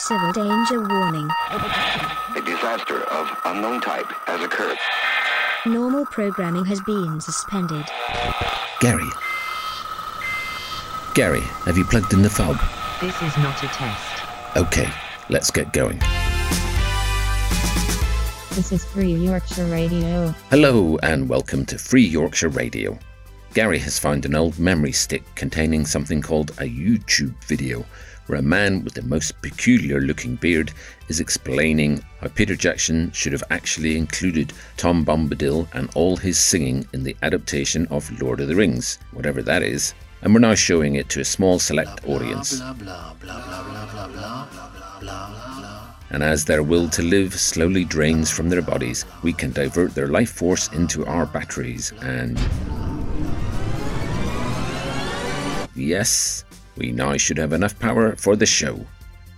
Civil danger warning. A disaster of unknown type has occurred. Normal programming has been suspended. Gary. Gary, have you plugged in the fob? This is not a test. Okay, let's get going. This is Free Yorkshire Radio. Hello and welcome to Free Yorkshire Radio. Gary has found an old memory stick containing something called a YouTube video, where a man with the most peculiar looking beard is explaining how Peter Jackson should have actually included Tom Bombadil and all his singing in the adaptation of Lord of the Rings, whatever that is, and we're now showing it to a small select audience. And as their will to live slowly drains from their bodies, we can divert their life force into our batteries and. Yes, we now should have enough power for the show.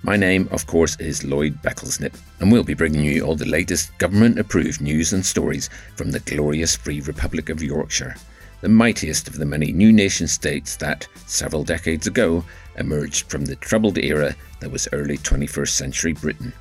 My name, of course, is Lloyd Becklesnip, and we'll be bringing you all the latest government approved news and stories from the glorious Free Republic of Yorkshire, the mightiest of the many new nation states that, several decades ago, emerged from the troubled era that was early 21st century Britain.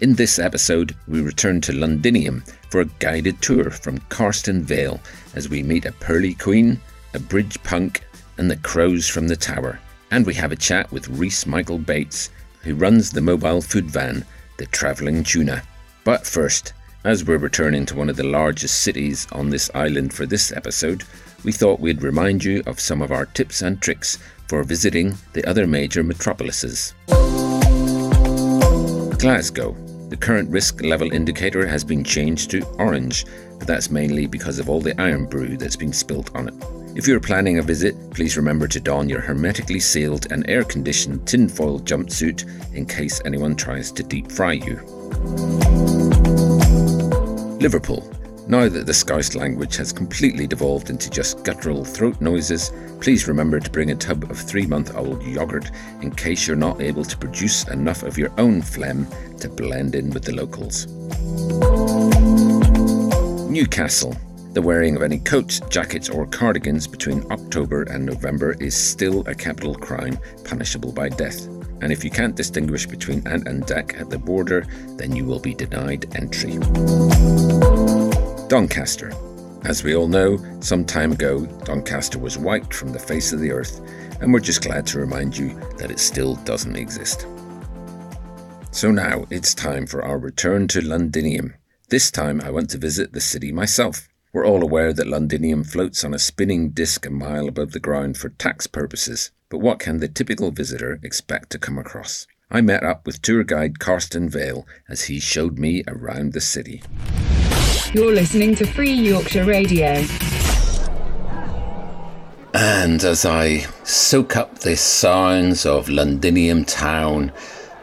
In this episode, we return to Londinium for a guided tour from Carston Vale as we meet a pearly queen, a bridge punk, and the crows from the tower. And we have a chat with Reese Michael Bates, who runs the mobile food van, the Travelling Tuna. But first, as we're returning to one of the largest cities on this island for this episode, we thought we'd remind you of some of our tips and tricks for visiting the other major metropolises. Glasgow. The current risk level indicator has been changed to orange, but that's mainly because of all the Irn-Bru that's been spilt on it. If you're planning a visit, please remember to don your hermetically sealed and air conditioned tinfoil jumpsuit in case anyone tries to deep fry you. Liverpool. Now that the Scouse language has completely devolved into just guttural throat noises, please remember to bring a tub of three month old yogurt in case you're not able to produce enough of your own phlegm to blend in with the locals. Newcastle. The wearing of any coats, jackets, or cardigans between October and November is still a capital crime punishable by death. And if you can't distinguish between Ant and Dec at the border, then you will be denied entry. Doncaster. As we all know, some time ago, Doncaster was wiped from the face of the earth, and we're just glad to remind you that it still doesn't exist. So now it's time for our return to Londinium. This time I went to visit the city myself. We're all aware that Londinium floats on a spinning disk a mile above the ground for tax purposes, but what can the typical visitor expect to come across? I met up with tour guide Carston Vale as he showed me around the city. You're listening to Free Yorkshire Radio. And as I soak up the sounds of Londinium town,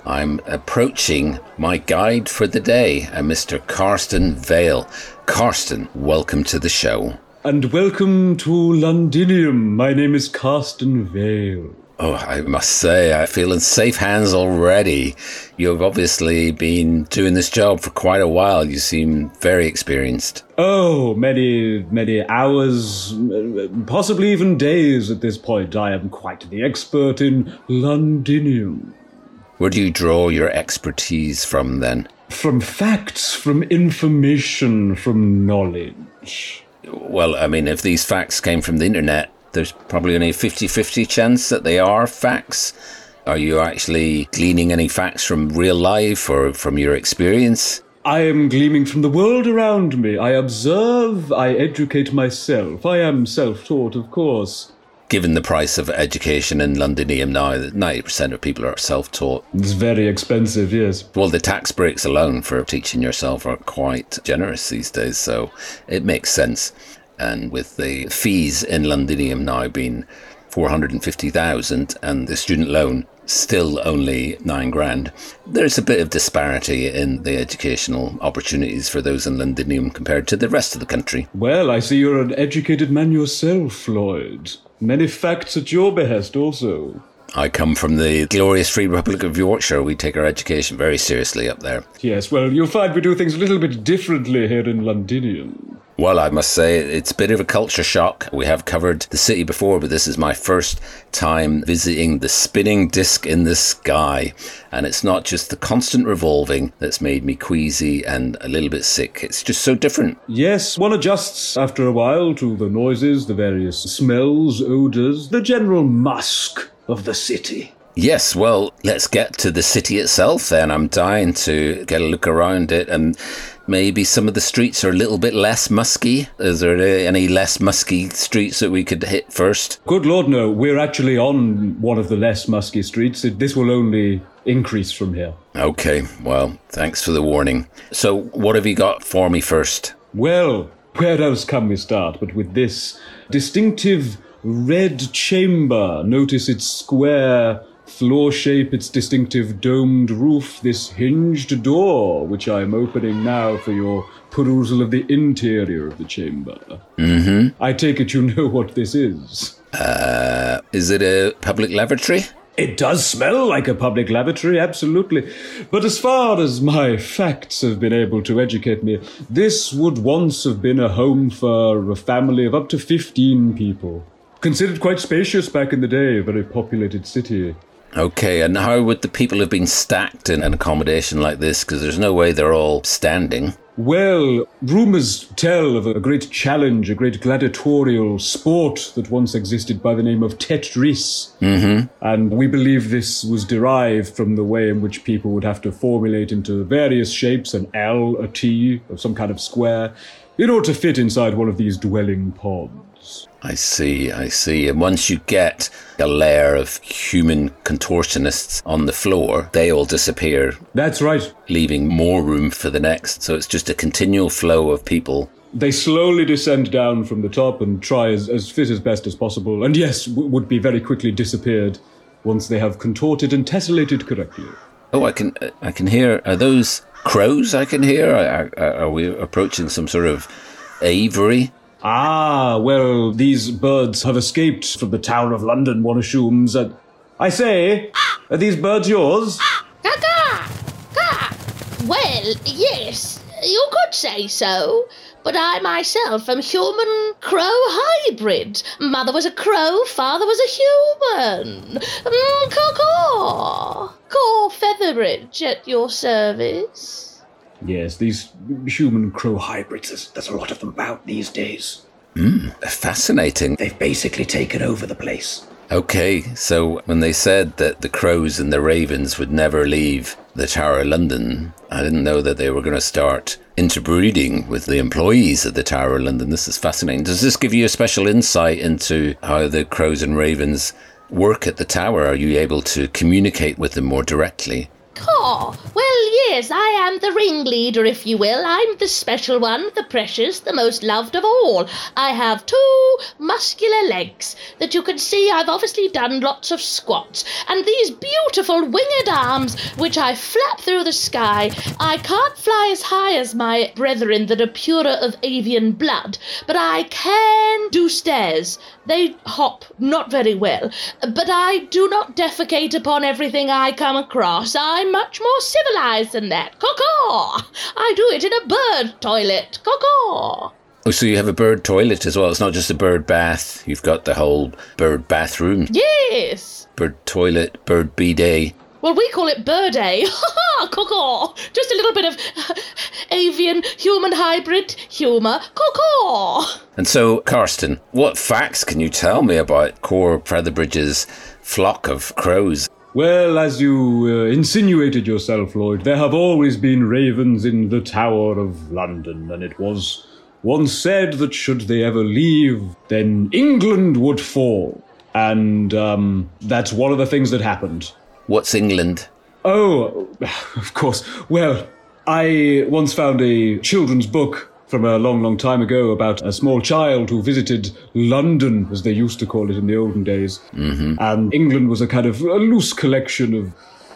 I'm approaching my guide for the day, uh, a Mr. Carston Vale. Carston, welcome to the show. And welcome to Londinium. My name is Carston Vale. Oh, I must say, I feel in safe hands already. You've obviously been doing this job for quite a while. You seem very experienced. Oh, many, many hours, possibly even days at this point. I am quite the expert in Londinium. Where do you draw your expertise from then? From facts, from information, from knowledge. Well, I mean, if these facts came from the internet, there's probably only a 50 50 chance that they are facts. Are you actually gleaning any facts from real life or from your experience? I am gleaming from the world around me. I observe, I educate myself. I am self taught, of course. Given the price of education in Londinium now, 90% of people are self taught. It's very expensive, yes. Well, the tax breaks alone for teaching yourself are quite generous these days, so it makes sense. And with the fees in Londinium now being 450,000 and the student loan still only nine grand, there's a bit of disparity in the educational opportunities for those in Londinium compared to the rest of the country. Well, I see you're an educated man yourself, Floyd. Many facts at your behest, also. I come from the glorious Free Republic of Yorkshire. We take our education very seriously up there. Yes, well, you'll find we do things a little bit differently here in Londinium. Well, I must say, it's a bit of a culture shock. We have covered the city before, but this is my first time visiting the spinning disc in the sky. And it's not just the constant revolving that's made me queasy and a little bit sick. It's just so different. Yes, one adjusts after a while to the noises, the various smells, odours, the general musk of the city. Yes, well, let's get to the city itself then. I'm dying to get a look around it and maybe some of the streets are a little bit less musky. Is there any less musky streets that we could hit first? Good Lord, no. We're actually on one of the less musky streets. This will only increase from here. Okay, well, thanks for the warning. So, what have you got for me first? Well, where else can we start but with this distinctive red chamber? Notice its square floor shape, its distinctive domed roof, this hinged door, which I am opening now for your perusal of the interior of the chamber. Mm-hmm. I take it you know what this is. Uh, is it a public lavatory? It does smell like a public lavatory, absolutely. But as far as my facts have been able to educate me, this would once have been a home for a family of up to 15 people. Considered quite spacious back in the day, a very populated city. Okay, and how would the people have been stacked in an accommodation like this? Because there's no way they're all standing. Well, rumours tell of a great challenge, a great gladiatorial sport that once existed by the name of Tetris. Mm-hmm. And we believe this was derived from the way in which people would have to formulate into various shapes an L, a T, or some kind of square, in order to fit inside one of these dwelling pods. I see, I see. And once you get a layer of human contortionists on the floor, they all disappear, That's right. leaving more room for the next. So it's just a continual flow of people. They slowly descend down from the top and try as, as fit as best as possible, and yes, w- would be very quickly disappeared once they have contorted and tessellated correctly. Oh, I can, I can hear. Are those crows? I can hear. Are, are, are we approaching some sort of aviary? Ah, well, these birds have escaped from the Tower of London, one assumes. Uh, I say, are these birds yours? Well, yes, you could say so. But I myself am human crow hybrid. Mother was a crow, father was a human. Mm, caw-caw. Caw Featherbridge at your service. Yes, these human crow hybrids, there's, there's a lot of them about these days. Hmm, fascinating. They've basically taken over the place. Okay, so when they said that the crows and the ravens would never leave the Tower of London, I didn't know that they were going to start interbreeding with the employees of the Tower of London. This is fascinating. Does this give you a special insight into how the crows and ravens work at the tower? Are you able to communicate with them more directly? Caw. Well, yes, I am the ringleader, if you will. I'm the special one, the precious, the most loved of all. I have two muscular legs that you can see I've obviously done lots of squats, and these beautiful winged arms which I flap through the sky. I can't fly as high as my brethren that are purer of avian blood, but I can do stairs. They hop not very well, but I do not defecate upon everything I come across. I'm much more civilized that. Caw-caw! I do it in a bird toilet. Caw-caw! Oh, so you have a bird toilet as well. It's not just a bird bath. You've got the whole bird bathroom, Yes! bird toilet, bird bidet. Well, we call it bird day. Ha ha! Caw-caw! Just a little bit of avian human hybrid humour. Caw-caw! And so, Carston, what facts can you tell me about Caw Featherbridge's flock of crows? Well, as you uh, insinuated yourself, Lloyd, there have always been ravens in the Tower of London, and it was once said that should they ever leave, then England would fall. And um, that's one of the things that happened. What's England? Oh, of course. Well, I once found a children's book from a long, long time ago about a small child who visited London, as they used to call it in the olden days. Mm-hmm. And England was a kind of a loose collection of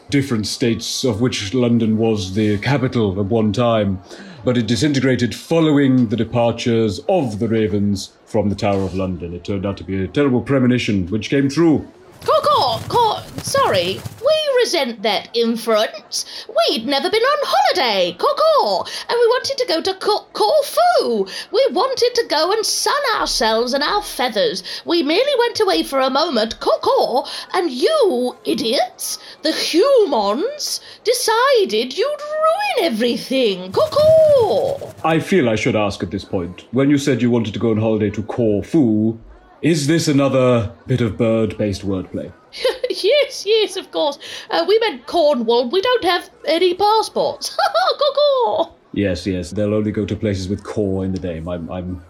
different states, of which London was the capital at one time. But it disintegrated following the departures of the Ravens from the Tower of London. It turned out to be a terrible premonition, which came true. Caw-caw! Caw! Sorry, we resent that inference. We'd never been on holiday, caw and we wanted to go to Cor- Corfu. We wanted to go and sun ourselves and our feathers. We merely went away for a moment, caw and you idiots, the humans, decided you'd ruin everything, caw I feel I should ask at this point. When you said you wanted to go on holiday to Corfu, is this another bit of bird based wordplay? yes, yes, of course. Uh, we meant Cornwall. We don't have any passports. Yes, yes, they'll only go to places with core in the name. I'm. I'm...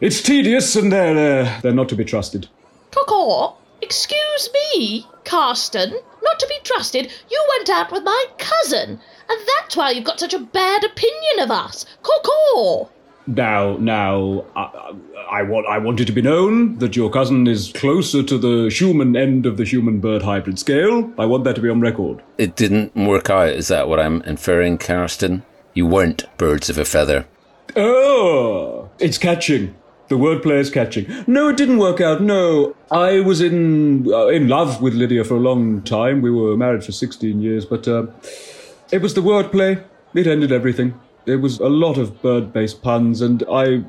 It's tedious and they're, uh, they're not to be trusted. Caw Excuse me, Carston. Not to be trusted, you went out with my cousin, and that's why you've got such a bad opinion of us. Caw Now, now, I, I, want, I want it to be known that your cousin is closer to the human end of the human bird hybrid scale. I want that to be on record. It didn't work out, is that what I'm inferring, Carston? You weren't birds of a feather. Oh, it's catching. The wordplay is catching. No, it didn't work out. No, I was in uh, in love with Lydia for a long time. We were married for sixteen years, but uh, it was the wordplay. It ended everything. There was a lot of bird-based puns, and I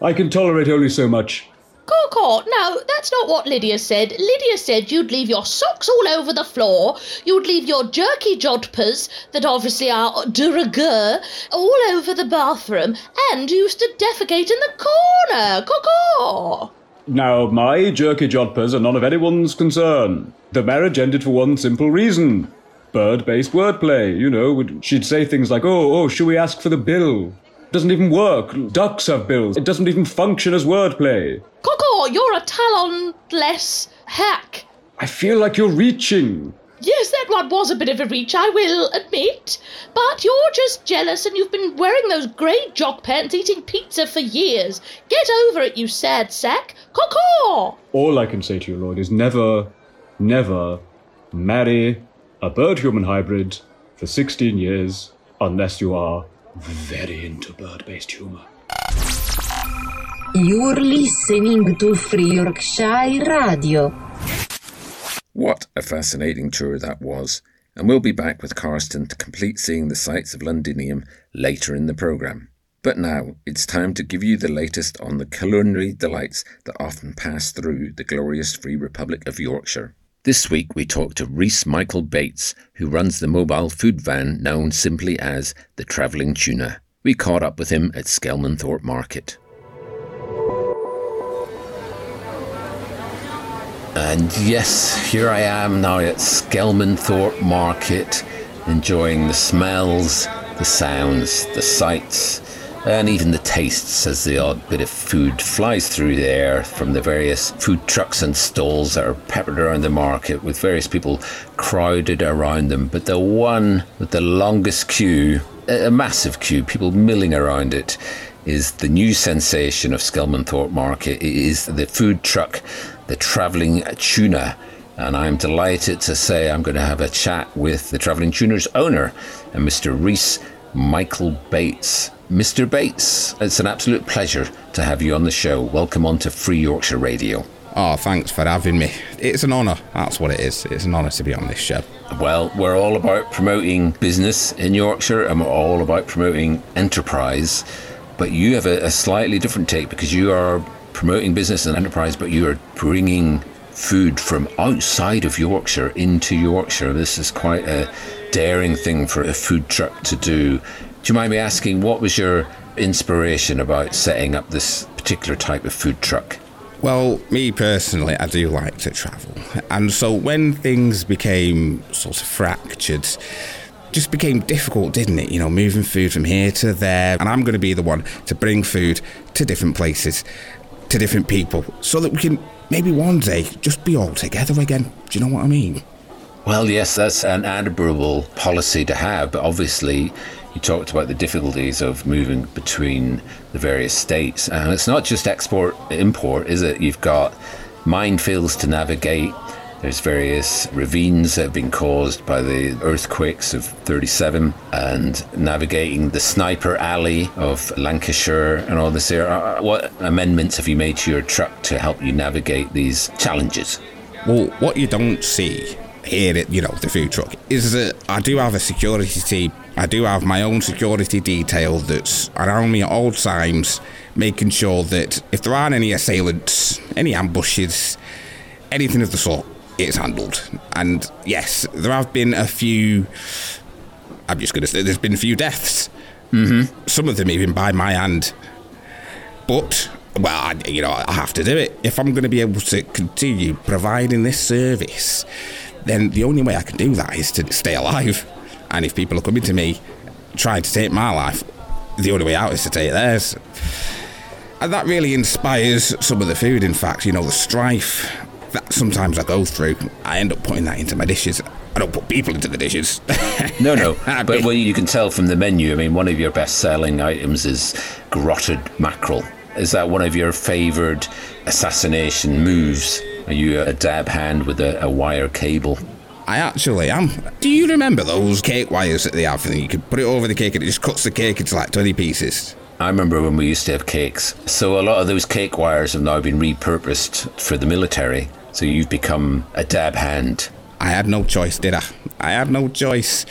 I can tolerate only so much. Caw Caw, no, that's not what Lydia said. Lydia said you'd leave your socks all over the floor, you'd leave your jerky jodhpurs, that obviously are de rigueur, all over the bathroom, and you used to defecate in the corner. Caw Caw. Now, my jerky jodhpurs are none of anyone's concern. The marriage ended for one simple reason. Bird-based wordplay, you know. She'd say things like, oh, oh, should we ask for the bill? It Doesn't even work. Ducks have bills. It doesn't even function as wordplay. Caw, you're a talonless hack. I feel like you're reaching. Yes, that one was a bit of a reach, I will admit. But you're just jealous and you've been wearing those grey jock pants eating pizza for years. Get over it, you sad sack. Caw. All I can say to you, Lloyd, is never, never marry a bird human hybrid for 16 years unless you are very into bird based humor. You're listening to Free Yorkshire Radio. What a fascinating tour that was. And we'll be back with Carston to complete seeing the sights of Londinium later in the programme. But now it's time to give you the latest on the culinary delights that often pass through the glorious Free Republic of Yorkshire. This week we talked to Reese Michael Bates, who runs the mobile food van known simply as the Travelling Tuna. We caught up with him at Skelmanthorpe Market. And yes, here I am now at Skelmanthorpe Market, enjoying the smells, the sounds, the sights, and even the tastes as the odd bit of food flies through the air from the various food trucks and stalls that are peppered around the market with various people crowded around them. But the one with the longest queue, a massive queue, people milling around it, is the new sensation of Skelmanthorpe Market. It is the food truck, the travelling tuna. And I'm delighted to say I'm going to have a chat with the Travelling Tuna's owner, and Mr. Reese Michael Bates. Mr. Bates, it's an absolute pleasure to have you on the show. Welcome on to Free Yorkshire Radio. Oh, thanks for having me. It's an honour. That's what it is. It's an honour to be on this show. Well, we're all about promoting business in Yorkshire and we're all about promoting enterprise. But you have a, a slightly different take because you are promoting business and enterprise, but you are bringing food from outside of Yorkshire into Yorkshire. This is quite a daring thing for a food truck to do. Do you mind me asking what was your inspiration about setting up this particular type of food truck? Well, me personally, I do like to travel. And so when things became sort of fractured, just became difficult, didn't it? You know, moving food from here to there. And I'm going to be the one to bring food to different places, to different people, so that we can maybe one day just be all together again. Do you know what I mean? Well, yes, that's an admirable policy to have, but obviously, you talked about the difficulties of moving between the various states. And it's not just export import, is it? You've got minefields to navigate. There's various ravines that have been caused by the earthquakes of 37 and navigating the sniper alley of Lancashire and all this here. Uh, What amendments have you made to your truck to help you navigate these challenges? Well, what you don't see here at, you know, the food truck is that I do have a security team. I do have my own security detail that's around me at all times, making sure that if there aren't any assailants, any ambushes, anything of the sort, it's handled. And yes, there have been a few. I'm just going to say there's been a few deaths. Mm-hmm. Some of them even by my hand. But well, I, you know, I have to do it if I'm going to be able to continue providing this service. Then the only way I can do that is to stay alive. And if people are coming to me trying to take my life, the only way out is to take theirs. And that really inspires some of the food, in fact, you know, the strife that sometimes I go through. I end up putting that into my dishes. I don't put people into the dishes. No, no. but well, you can tell from the menu. I mean, one of your best-selling items is grotted mackerel. Is that one of your favoured assassination moves? Are you a dab hand with a, a wire cable? I actually am. Do you remember those cake wires that they have? And you can put it over the cake and it just cuts the cake into like 20 pieces. I remember when we used to have cakes. So a lot of those cake wires have now been repurposed for the military. So you've become a dab hand. I had no choice, did I? I had no choice.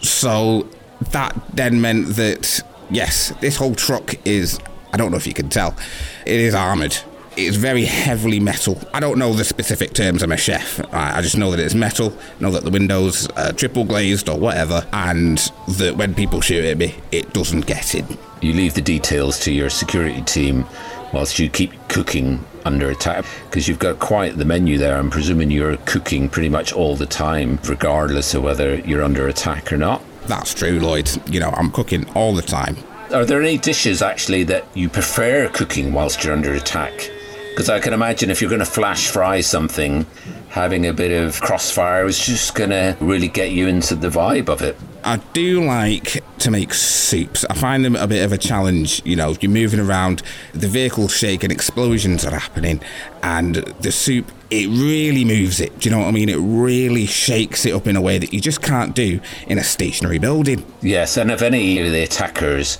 So that then meant that, yes, this whole truck is, I don't know if you can tell, it is armoured. It's very heavily metal. I don't know the specific terms. I'm a chef. I I just know that it's metal. Know that the windows are triple glazed or whatever, and that when people shoot at me, it doesn't get in. You leave the details to your security team whilst you keep cooking under attack because you've got quite the menu there. I'm presuming you're cooking pretty much all the time, regardless of whether you're under attack or not. That's true, Lloyd. You know, I'm cooking all the time. Are there any dishes actually that you prefer cooking whilst you're under attack? Because I can imagine if you're going to flash fry something, having a bit of crossfire is just going to really get you into the vibe of it. I do like to make soups. I find them a bit of a challenge. You know, you're moving around, the vehicle's shaking, explosions are happening, and the soup, it really moves it. Do you know what I mean? It really shakes it up in a way that you just can't do in a stationary building. Yes, and if any of the attackers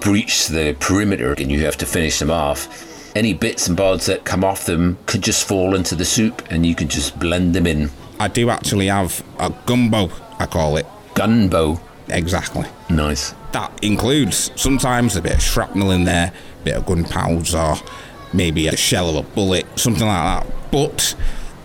breach the perimeter and you have to finish them off, any bits and bobs that come off them could just fall into the soup and you can just blend them in. I do actually have a gumbo, I call it. Gunbow. Exactly. Nice. That includes sometimes a bit of shrapnel in there, a bit of gunpowder, maybe a shell of a bullet, something like that. But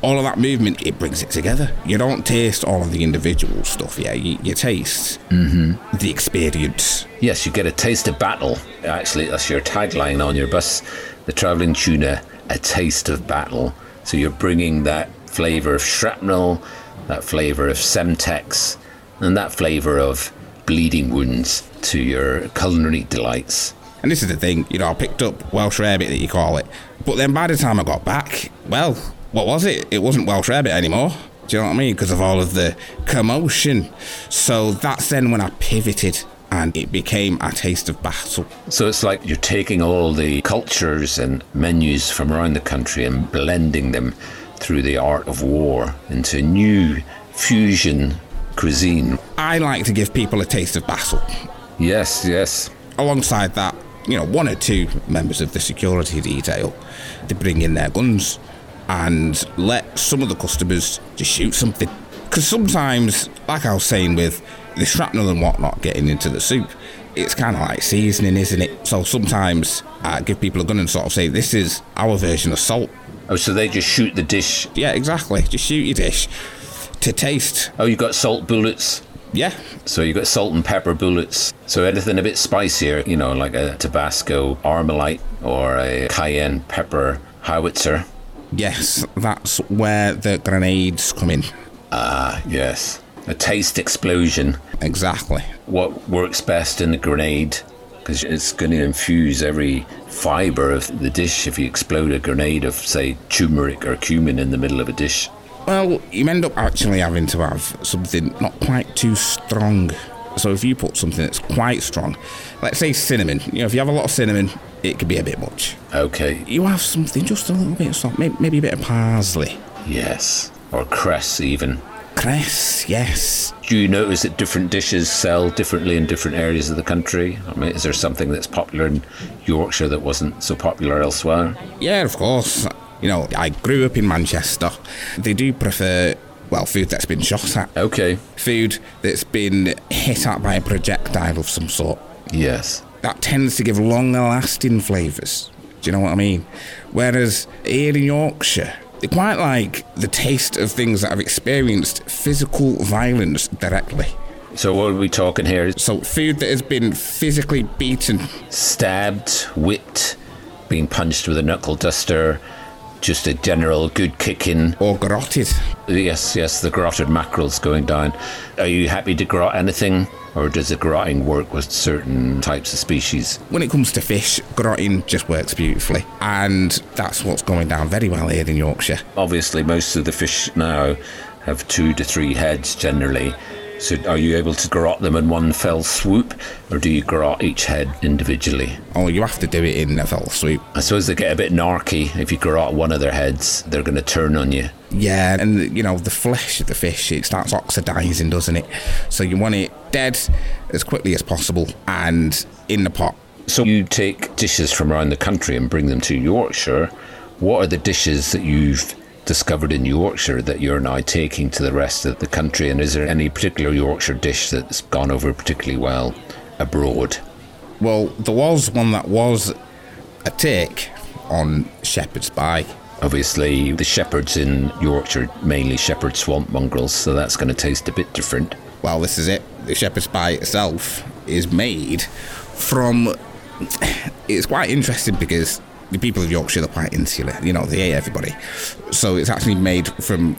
all of that movement, it brings it together. You don't taste all of the individual stuff, yeah. You, you taste Mm-hmm. the experience. Yes, you get a taste of battle. Actually, that's your tagline on your bus. The travelling tuna, a taste of battle. So you're bringing that flavour of shrapnel, that flavour of Semtex, and that flavour of bleeding wounds to your culinary delights. And this is the thing, you know, I picked up Welsh rarebit that you call it. But then by the time I got back, well, what was it? It wasn't Welsh rarebit anymore. Do you know what I mean? Because of all of the commotion. So that's then when I pivoted and it became a taste of battle. So it's like you're taking all the cultures and menus from around the country and blending them through the art of war into a new fusion cuisine. I like to give people a taste of battle. Yes, yes. Alongside that, you know, one or two members of the security detail, they bring in their guns and let some of the customers just shoot something. Because sometimes, like I was saying with the shrapnel and whatnot getting into the soup, it's kind of like seasoning, isn't it? So sometimes I give people a gun and sort of say, this is our version of salt. Oh, so they just shoot the dish. Yeah, exactly. Just shoot your dish to taste. Oh, you've got salt bullets. Yeah. So you've got salt and pepper bullets. So anything a bit spicier, you know, like a Tabasco Armalite or a cayenne pepper howitzer. Yes, that's where the grenades come in. Ah, yes. A taste explosion. Exactly. What works best in a grenade? Because it's going to infuse every fibre of the dish if you explode a grenade of, say, turmeric or cumin in the middle of a dish. Well, you end up actually having to have something not quite too strong. So if you put something that's quite strong, let's say cinnamon, you know, if you have a lot of cinnamon, it could be a bit much. Okay. You have something just a little bit of salt, maybe, maybe a bit of parsley. Yes. Or cress, even. Cress, yes. Do you notice that different dishes sell differently in different areas of the country? I mean, is there something that's popular in Yorkshire that wasn't so popular elsewhere? Yeah, of course. You know, I grew up in Manchester. They do prefer well, food that's been shot at. Okay. Food that's been hit at by a projectile of some sort. Yes. That tends to give longer lasting flavours. Do you know what I mean? Whereas here in Yorkshire, they quite like the taste of things that have experienced physical violence directly. So what are we talking here? So food that has been physically beaten, Stabbed, whipped, being punched with a knuckle duster, just a general good kicking. or garroted. Yes, yes, the garroted mackerel's going down. Are you happy to garrot anything? Or does the garroting work with certain types of species? When it comes to fish, garroting just works beautifully. And that's what's going down very well here in Yorkshire. Obviously, most of the fish now have two to three heads generally. So, are you able to garrot them in one fell swoop, or do you garrot each head individually? Oh, you have to do it in a fell swoop. I suppose they get a bit narky. If you garrot one of their heads, they're going to turn on you. Yeah, and you know, the flesh of the fish, it starts oxidizing, doesn't it? So you want it dead as quickly as possible and in the pot. So, you take dishes from around the country and bring them to Yorkshire. What are the dishes that you've discovered in Yorkshire that you're now taking to the rest of the country? And is there any particular Yorkshire dish that's gone over particularly well abroad? Well, there was one that was a take on Shepherd's Pie. Obviously, the shepherds in Yorkshire mainly shepherd swamp mongrels, so that's going to taste a bit different. Well, this is it. The shepherd's pie itself is made from. It's quite interesting because the people of Yorkshire are quite insular. You know, they hate everybody. So it's actually made from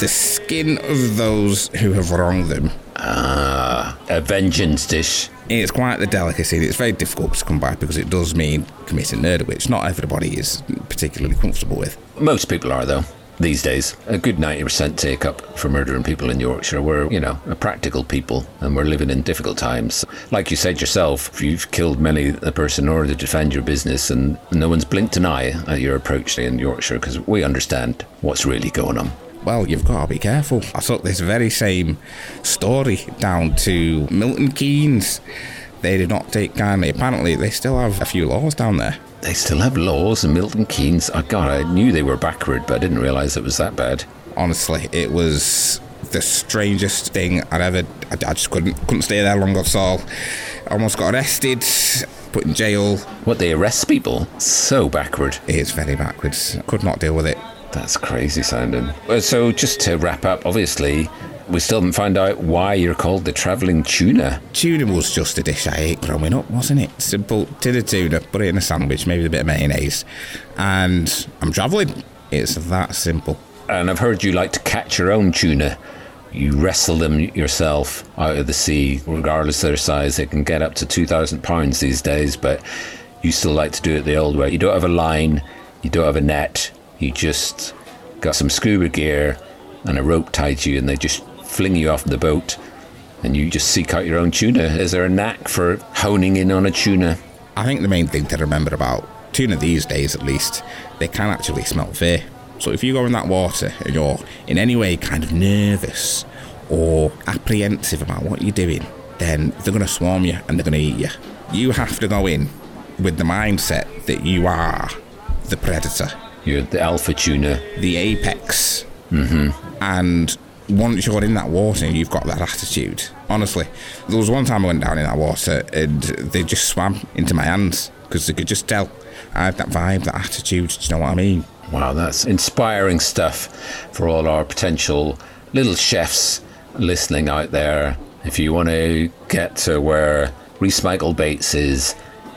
the skin of those who have wronged them. Ah, a vengeance dish. It's quite the delicacy. It's very difficult to come by because it does mean committing murder, which not everybody is particularly comfortable with. Most people are, though, these days. A good 90% take up for murdering people in Yorkshire. We're, you know, a practical people and we're living in difficult times. Like you said yourself, you've killed many a person in order to defend your business, and no one's blinked an eye at your approach in Yorkshire because we understand what's really going on. Well, you've got to be careful. I took this very same story down to Milton Keynes. They did not take kindly. Apparently, they still have a few laws down there. They still have laws and Milton Keynes. Oh, God, I knew they were backward, but I didn't realise it was that bad. Honestly, it was the strangest thing I'd ever. I, I just couldn't couldn't stay there long at all. I almost got arrested, put in jail. What, they arrest people? So backward. It's very backwards. Could not deal with it. That's crazy sounding. Uh, so, just to wrap up, obviously, we still haven't found out why you're called the travelling tuna. Tuna was just a dish I ate growing up, wasn't it? Simple tin of tuna, put it in a sandwich, maybe a bit of mayonnaise, and I'm travelling. It's that simple. And I've heard you like to catch your own tuna. You wrestle them yourself out of the sea, regardless of their size. They can get up to £2,000 these days, but you still like to do it the old way. You don't have a line, you don't have a net, you just got some scuba gear and a rope tied to you, and they just fling you off the boat, and you just seek out your own tuna. Is there a knack for honing in on a tuna? I think the main thing to remember about tuna these days, at least, they can actually smell fear. So if you go in that water and you're in any way kind of nervous or apprehensive about what you're doing, then they're going to swarm you and they're going to eat you. You have to go in with the mindset that you are the predator, You're the alpha tuna. the apex. Mm-hmm. And once you're in that water, you've got that attitude. Honestly, there was one time I went down in that water and they just swam into my hands because they could just tell I had that vibe, that attitude. Do you know what I mean? Wow, that's inspiring stuff for all our potential little chefs listening out there. If you want to get to where Reese Michael Bates is,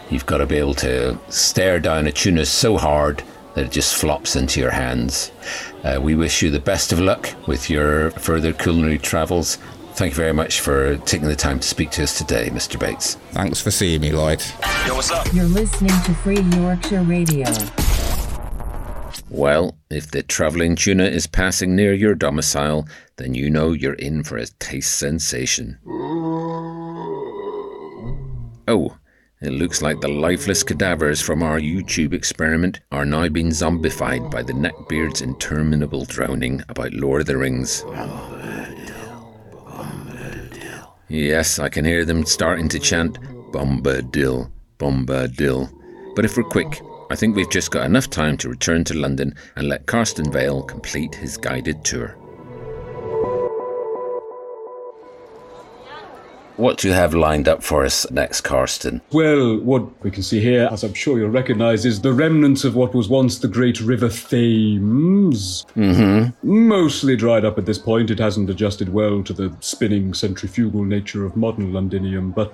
you've got to be able to stare down a tuna so hard that it just flops into your hands. Uh, we wish you the best of luck with your further culinary travels. Thank you very much for taking the time to speak to us today, Mr. Bates. Thanks for seeing me, Lloyd. You're listening to Free Yorkshire Radio. Well, if the travelling tuna is passing near your domicile, then you know you're in for a taste sensation. Oh, it looks like the lifeless cadavers from our YouTube experiment are now being zombified by the neckbeard's interminable droning about Lord of the Rings. Yes, I can hear them starting to chant Bombadil, Bombadil. But if we're quick, I think we've just got enough time to return to London and let Carston Vale complete his guided tour. What do you have lined up for us next, Carston? Well, what we can see here, as I'm sure you'll recognize, is the remnants of what was once the great river Thames. Mm-hmm. Mostly dried up at this point. It hasn't adjusted well to the spinning centrifugal nature of modern Londinium, but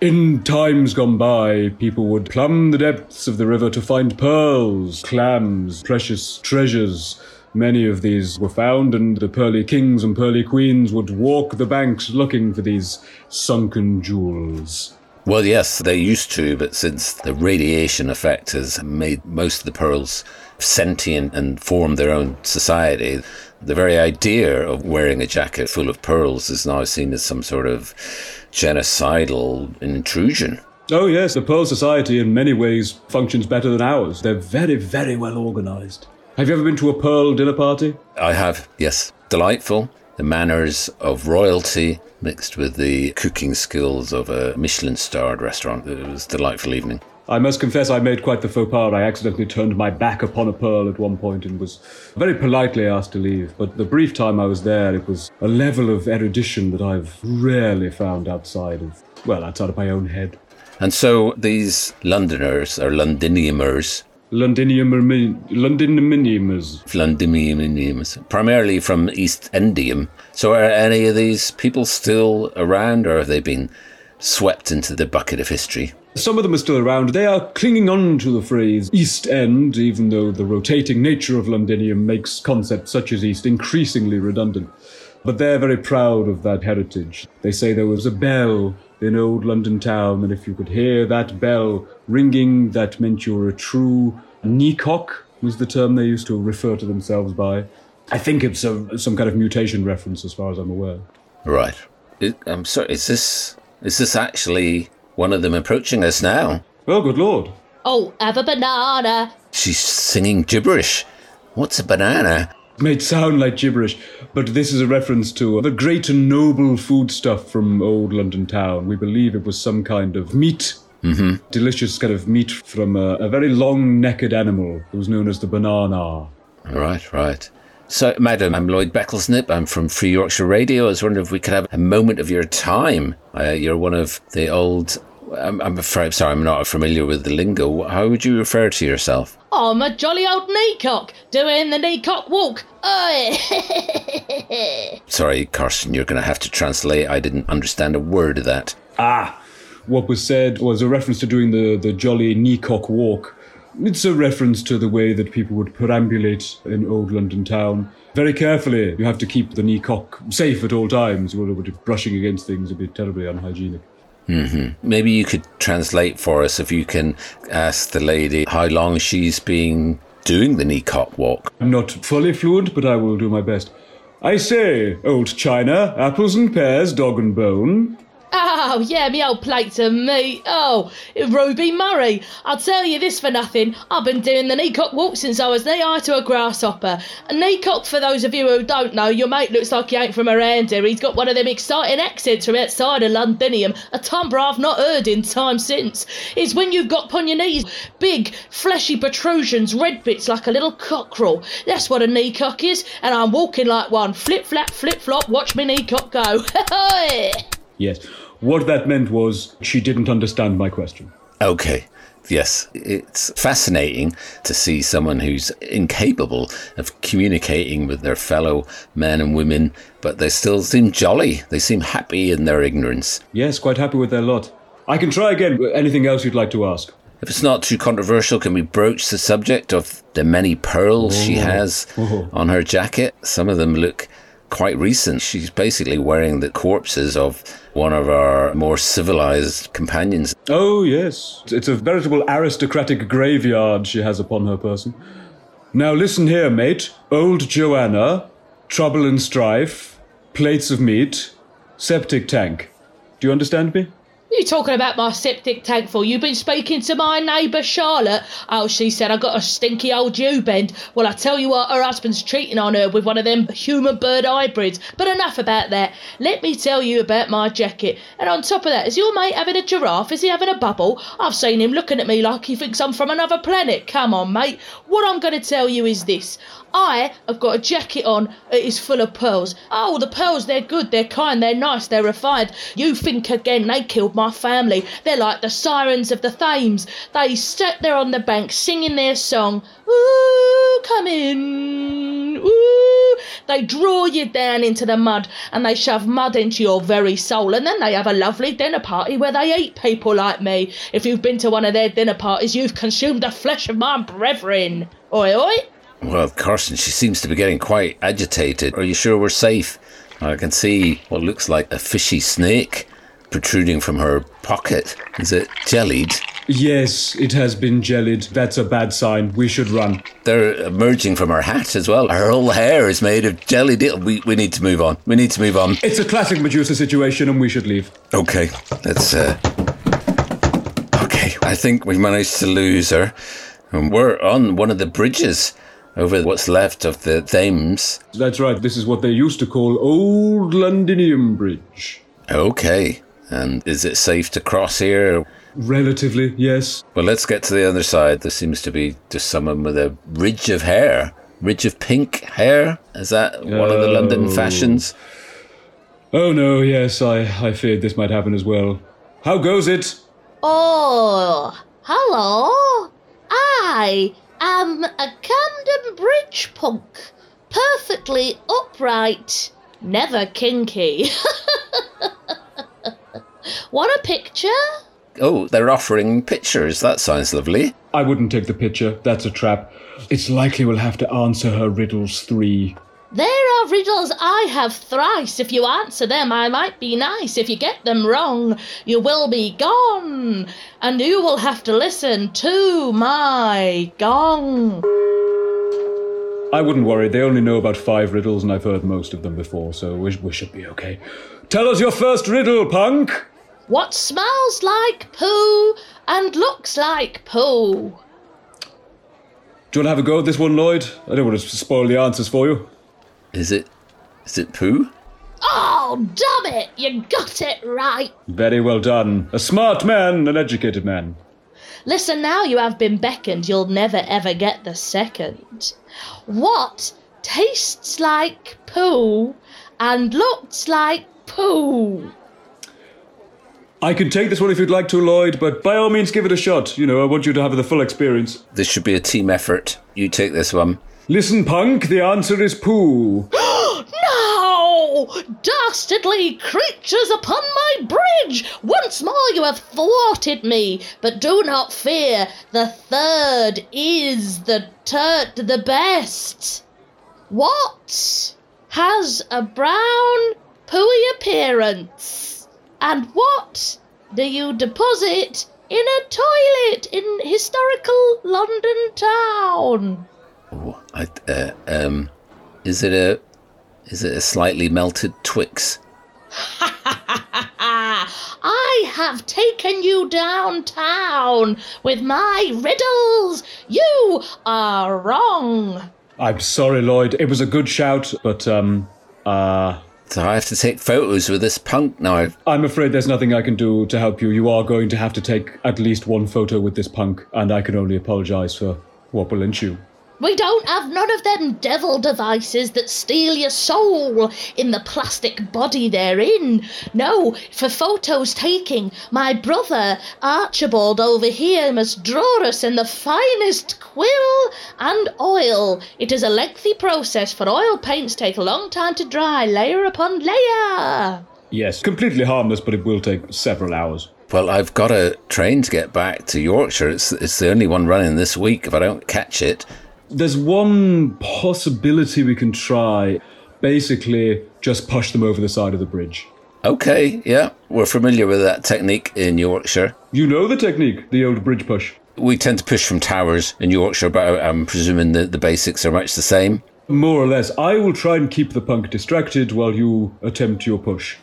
in times gone by, people would plumb the depths of the river to find pearls, clams, precious treasures. Many of these were found, and the pearly kings and pearly queens would walk the banks looking for these sunken jewels. Well, yes, they used to, but since the radiation effect has made most of the pearls sentient and formed their own society, the very idea of wearing a jacket full of pearls is now seen as some sort of genocidal intrusion. Oh, yes, the Pearl Society in many ways functions better than ours. They're very, very well organized. Have you ever been to a Pearl dinner party? I have, yes. Delightful. The manners of royalty mixed with the cooking skills of a Michelin starred restaurant. It was a delightful evening. I must confess I made quite the faux pas. I accidentally turned my back upon a pearl at one point and was very politely asked to leave. But the brief time I was there, it was a level of erudition that I've rarely found outside of, well, outside of my own head. And so these Londoners, or Londiniumers, Londinium. Londiniumers, primarily from East Endium. So are any of these people still around, or have they been swept into the bucket of history? Some of them are still around. They are clinging on to the phrase East End, even though the rotating nature of Londinium makes concepts such as East increasingly redundant. But they're very proud of that heritage. They say there was a bell in old London town, and if you could hear that bell ringing, that meant you were a true kneecock, was the term they used to refer to themselves by. I think it's a, some kind of mutation reference, as far as I'm aware. Right. It, I'm sorry. Is this is this actually one of them approaching us now? Oh, good lord! Oh, have a banana. She's singing gibberish. What's a banana? May sound like gibberish, but this is a reference to the great and noble foodstuff from old London town. We believe it was some kind of meat. Mm-hmm. Delicious kind of meat from a, a very long necked animal. It was known as the banana. Right, right. So, madam, I'm Lloyd Becklesnip. I'm from Free Yorkshire Radio. I was wondering if we could have a moment of your time. Uh, you're one of the old. I'm, I'm afraid, sorry, I'm not familiar with the lingo. How would you refer to yourself? I'm a jolly old kneecock doing the kneecock walk. Oi! Sorry, Carston, you're going to have to translate. I didn't understand a word of that. Ah, what was said was a reference to doing the, the jolly kneecock walk. It's a reference to the way that people would perambulate in old London town. Very carefully, you have to keep the kneecock safe at all times. You would be brushing against things would be terribly unhygienic. Mm-hmm. Maybe you could translate for us if you can ask the lady how long she's been doing the kneecock walk. I'm not fully fluent, but I will do my best. I say, old China, apples and pears, dog and bone. Oh, yeah, me old plates of meat. Oh, Ruby Murray. I'll tell you this for nothing. I've been doing the kneecock walk since I was knee high to a grasshopper. A kneecock, for those of you who don't know, your mate looks like he ain't from around here. He's got one of them exciting accents from outside of Londinium, a timbre I've not heard in time since. It's when you've got upon your knees big, fleshy protrusions, red bits like a little cockerel. That's what a kneecock is, and I'm walking like one. Flip flap, flip flop, watch me kneecock go. yes. What that meant was she didn't understand my question. Okay. Yes, it's fascinating to see someone who's incapable of communicating with their fellow men and women, but they still seem jolly. They seem happy in their ignorance. Yes, quite happy with their lot. I can try again. Anything else you'd like to ask? If it's not too controversial, can we broach the subject of the many pearls oh. she has oh. on her jacket? Some of them look quite recent. She's basically wearing the corpses of one of our more civilized companions. Oh, yes. It's a veritable aristocratic graveyard she has upon her person. Now listen here, mate. Old Joanna, trouble and strife, plates of meat, septic tank. Do you understand me? You talking about my septic tank for? You've been speaking to my neighbour Charlotte. Oh, she said I got a stinky old Jew bend. Well, I tell you what, her husband's cheating on her with one of them human bird hybrids. But enough about that. Let me tell you about my jacket. And on top of that, is your mate having a giraffe? Is he having a bubble? I've seen him looking at me like he thinks I'm from another planet. Come on, mate. What I'm going to tell you is this. I have got a jacket on. It is full of pearls. Oh, the pearls, they're good, they're kind, they're nice, they're refined. You think again, they killed my family. They're like the sirens of the Thames. They sat there on the bank singing their song. Ooh, come in. Ooh. They draw you down into the mud and they shove mud into your very soul. And then they have a lovely dinner party where they eat people like me. If you've been to one of their dinner parties, you've consumed the flesh of my brethren. Oi, oi. Well, Carston, she seems to be getting quite agitated. Are you sure we're safe? I can see what looks like a fishy snake protruding from her pocket. Is it jellied? Yes, it has been jellied. That's a bad sign. We should run. They're emerging from her hat as well. Her whole hair is made of jelly. We, we need to move on. We need to move on. It's a classic Medusa situation and we should leave. Okay, let's. Uh... Okay, I think we've managed to lose her. And we're on one of the bridges over what's left of the Thames. That's right. This is what they used to call Old Londinium Bridge. Okay. And is it safe to cross here? Relatively, yes. Well, let's get to the other side. There seems to be just someone with a ridge of hair. Ridge of pink hair? Is that one of the London oh. fashions? Oh no, yes, I, I feared this might happen as well. How goes it? Oh, hello. I am a Camden Bridge punk. Perfectly upright, never kinky. Want a picture? Oh, they're offering pictures. That sounds lovely. I wouldn't take the picture. That's a trap. It's likely we'll have to answer her riddles three. There are riddles I have thrice. If you answer them, I might be nice. If you get them wrong, you will be gone. And you will have to listen to my gong. I wouldn't worry. They only know about five riddles, and I've heard most of them before, so we, we should be okay. Tell us your first riddle, punk! What smells like poo and looks like poo? Do you want to have a go at this one, Lloyd? I don't want to spoil the answers for you. Is it. Is it poo? Oh, damn it! You got it right. Very well done. A smart man, an educated man. Listen, now you have been beckoned, you'll never ever get the second. What tastes like poo and looks like poo? I can take this one if you'd like to, Lloyd, but by all means give it a shot. You know, I want you to have the full experience. This should be a team effort. You take this one. Listen, punk, the answer is poo. no! Dastardly creatures upon my bridge! Once more you have thwarted me, but do not fear, the third is the turt the best. What? Has a brown, pooey appearance. And what do you deposit in a toilet in historical London town? Oh, I, uh, um, is it a, is it a slightly melted Twix? I have taken you downtown with my riddles. You are wrong. I'm sorry, Lloyd. It was a good shout, but, um, uh. So I have to take photos with this punk now. I'm afraid there's nothing I can do to help you. You are going to have to take at least one photo with this punk, and I can only apologise for what will ensue. We don't have none of them devil devices that steal your soul in the plastic body they're in. No, for photos taking, my brother Archibald over here must draw us in the finest quill and oil. It is a lengthy process, for oil paints take a long time to dry, layer upon layer. Yes, completely harmless, but it will take several hours. Well, I've got a train to get back to Yorkshire. It's, it's the only one running this week. If I don't catch it, there's one possibility we can try. Basically, just push them over the side of the bridge. Okay, yeah, we're familiar with that technique in Yorkshire. You know the technique, the old bridge push. We tend to push from towers in Yorkshire, but I'm presuming that the basics are much the same. More or less. I will try and keep the punk distracted while you attempt your push.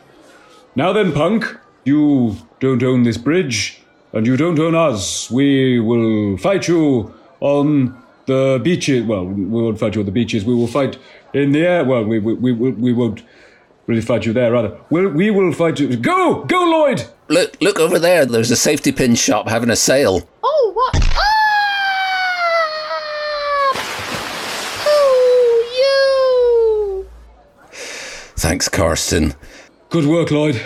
Now then, punk, You don't own this bridge, and you don't own us. We will fight you on the beaches. Well, we won't fight you on the beaches. We will fight in the air. Well, we, we, we, we, we won't really fight you there, rather. We'll, we will fight you. Go! Go, Lloyd! Look, look over there. There's a safety pin shop having a sale. Oh, what? Ah! Oh, you! Thanks, Carston. Good work, Lloyd.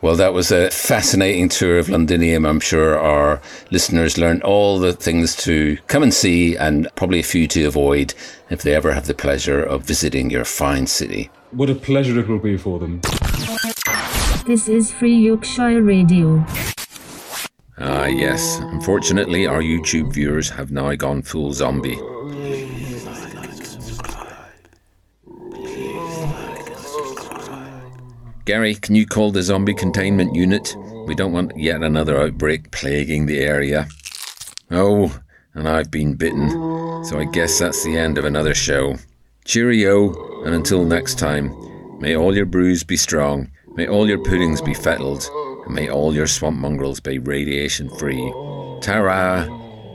Well, that was a fascinating tour of Londinium. I'm sure our listeners learned all the things to come and see and probably a few to avoid if they ever have the pleasure of visiting your fine city. What a pleasure it will be for them. This is Free Yorkshire Radio. Ah, yes. Unfortunately, our YouTube viewers have now gone full zombie. Gary, can you call the zombie containment unit? We don't want yet another outbreak plaguing the area. Oh, and I've been bitten, so I guess that's the end of another show. Cheerio, and until next time, may all your brews be strong, may all your puddings be fettled, and may all your swamp mongrels be radiation free. Tara!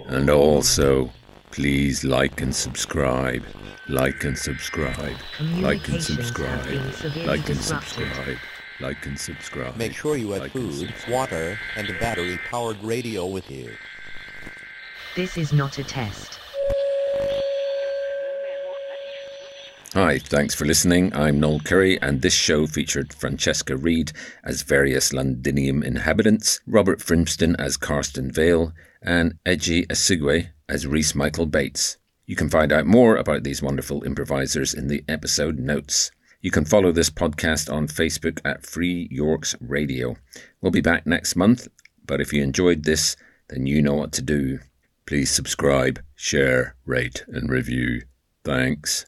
And also, please like and subscribe. Like and subscribe. Like and Communications have subscribe. been severely Like and disrupted. subscribe. Like and subscribe. Make sure you have Like food, subscribe. water, and a battery-powered radio with you. This is not a test. Hi, thanks for listening. I'm Noel Curry, and this show featured Francesca Reid as various Londinium inhabitants, Robert Frimston as Carston Vale, and Eji Osigwe as Reese Michael Bates. You can find out more about these wonderful improvisers in the episode notes. You can follow this podcast on Facebook at Free Yorks Radio. We'll be back next month, but if you enjoyed this, then you know what to do. Please subscribe, share, rate, and review. Thanks.